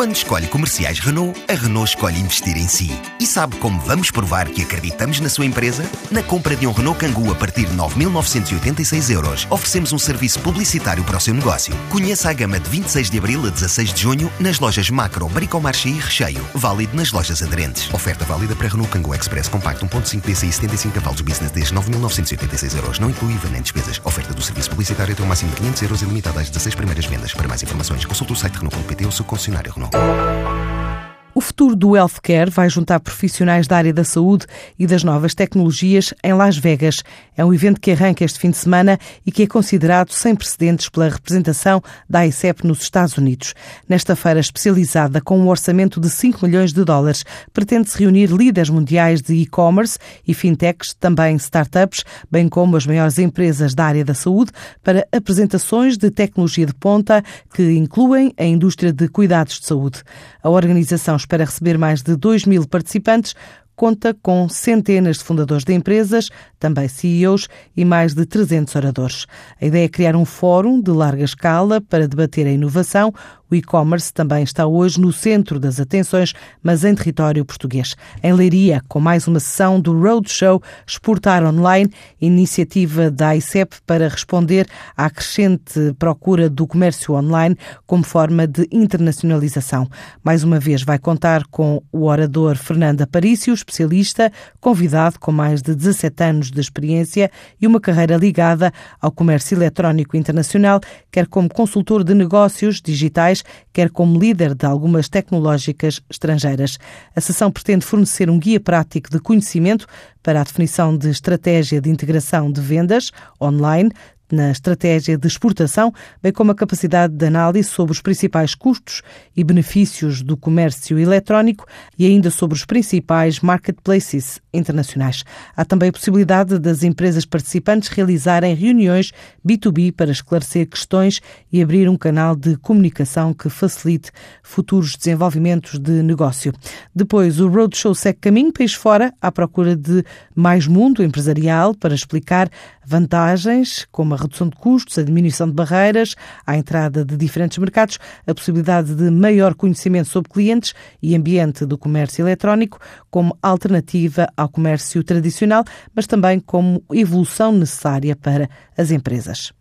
Quando escolhe comerciais Renault, a Renault escolhe investir em si. E sabe como vamos provar que acreditamos na sua empresa? Na compra de um Renault Kangoo a partir de 9.986 euros, oferecemos um serviço publicitário para o seu negócio. Conheça a gama de 26 de abril a 16 de junho nas lojas Macro, Bricomarché e Recheio. Válido nas lojas aderentes. Oferta válida para Renault Kangoo Express Compacto 1.5 DCI 75 cavalos Business desde 9.986 euros. Não inclui IVA nem despesas. Oferta do serviço publicitário até o máximo de 500 euros e limitada às 16 primeiras vendas. Para mais informações, consulte o site Renault.pt ou seu concessionário Renault. now. O futuro do healthcare vai juntar profissionais da área da saúde e das novas tecnologias em Las Vegas. É um evento que arranca este fim de semana e que é considerado sem precedentes pela representação da ICEP nos Estados Unidos. Nesta feira especializada com um orçamento de 5 milhões de dólares, pretende-se reunir líderes mundiais de e-commerce e fintechs, também startups, bem como as maiores empresas da área da saúde, para apresentações de tecnologia de ponta que incluem a indústria de cuidados de saúde. A organização espera receber mais de 2 mil participantes, conta com centenas de fundadores de empresas, também CEOs e mais de 300 oradores. A ideia é criar um fórum de larga escala para debater a inovação, o e-commerce também está hoje no centro das atenções, mas em território português. Em Leiria, com mais uma sessão do Roadshow Exportar Online, iniciativa da ICEP para responder à crescente procura do comércio online como forma de internacionalização. Mais uma vez vai contar com o orador Fernando Aparício, especialista, convidado com mais de 17 anos de experiência e uma carreira ligada ao comércio eletrónico internacional, quer como consultor de negócios digitais quer como líder de algumas tecnológicas estrangeiras. A sessão pretende fornecer um guia prático de conhecimento para a definição de estratégia de integração de vendas online, na estratégia de exportação, bem como a capacidade de análise sobre os principais custos e benefícios do comércio eletrónico e ainda sobre os principais marketplaces internacionais. Há também a possibilidade das empresas participantes realizarem reuniões B2B para esclarecer questões e abrir um canal de comunicação que facilite futuros desenvolvimentos de negócio. Depois, o Roadshow segue caminho país fora à procura de mais mundo empresarial para explicar vantagens como a redução de custos, a diminuição de barreiras, a entrada de diferentes mercados, a possibilidade de maior conhecimento sobre clientes e ambiente do comércio eletrónico como alternativa ao comércio tradicional, mas também como evolução necessária para as empresas.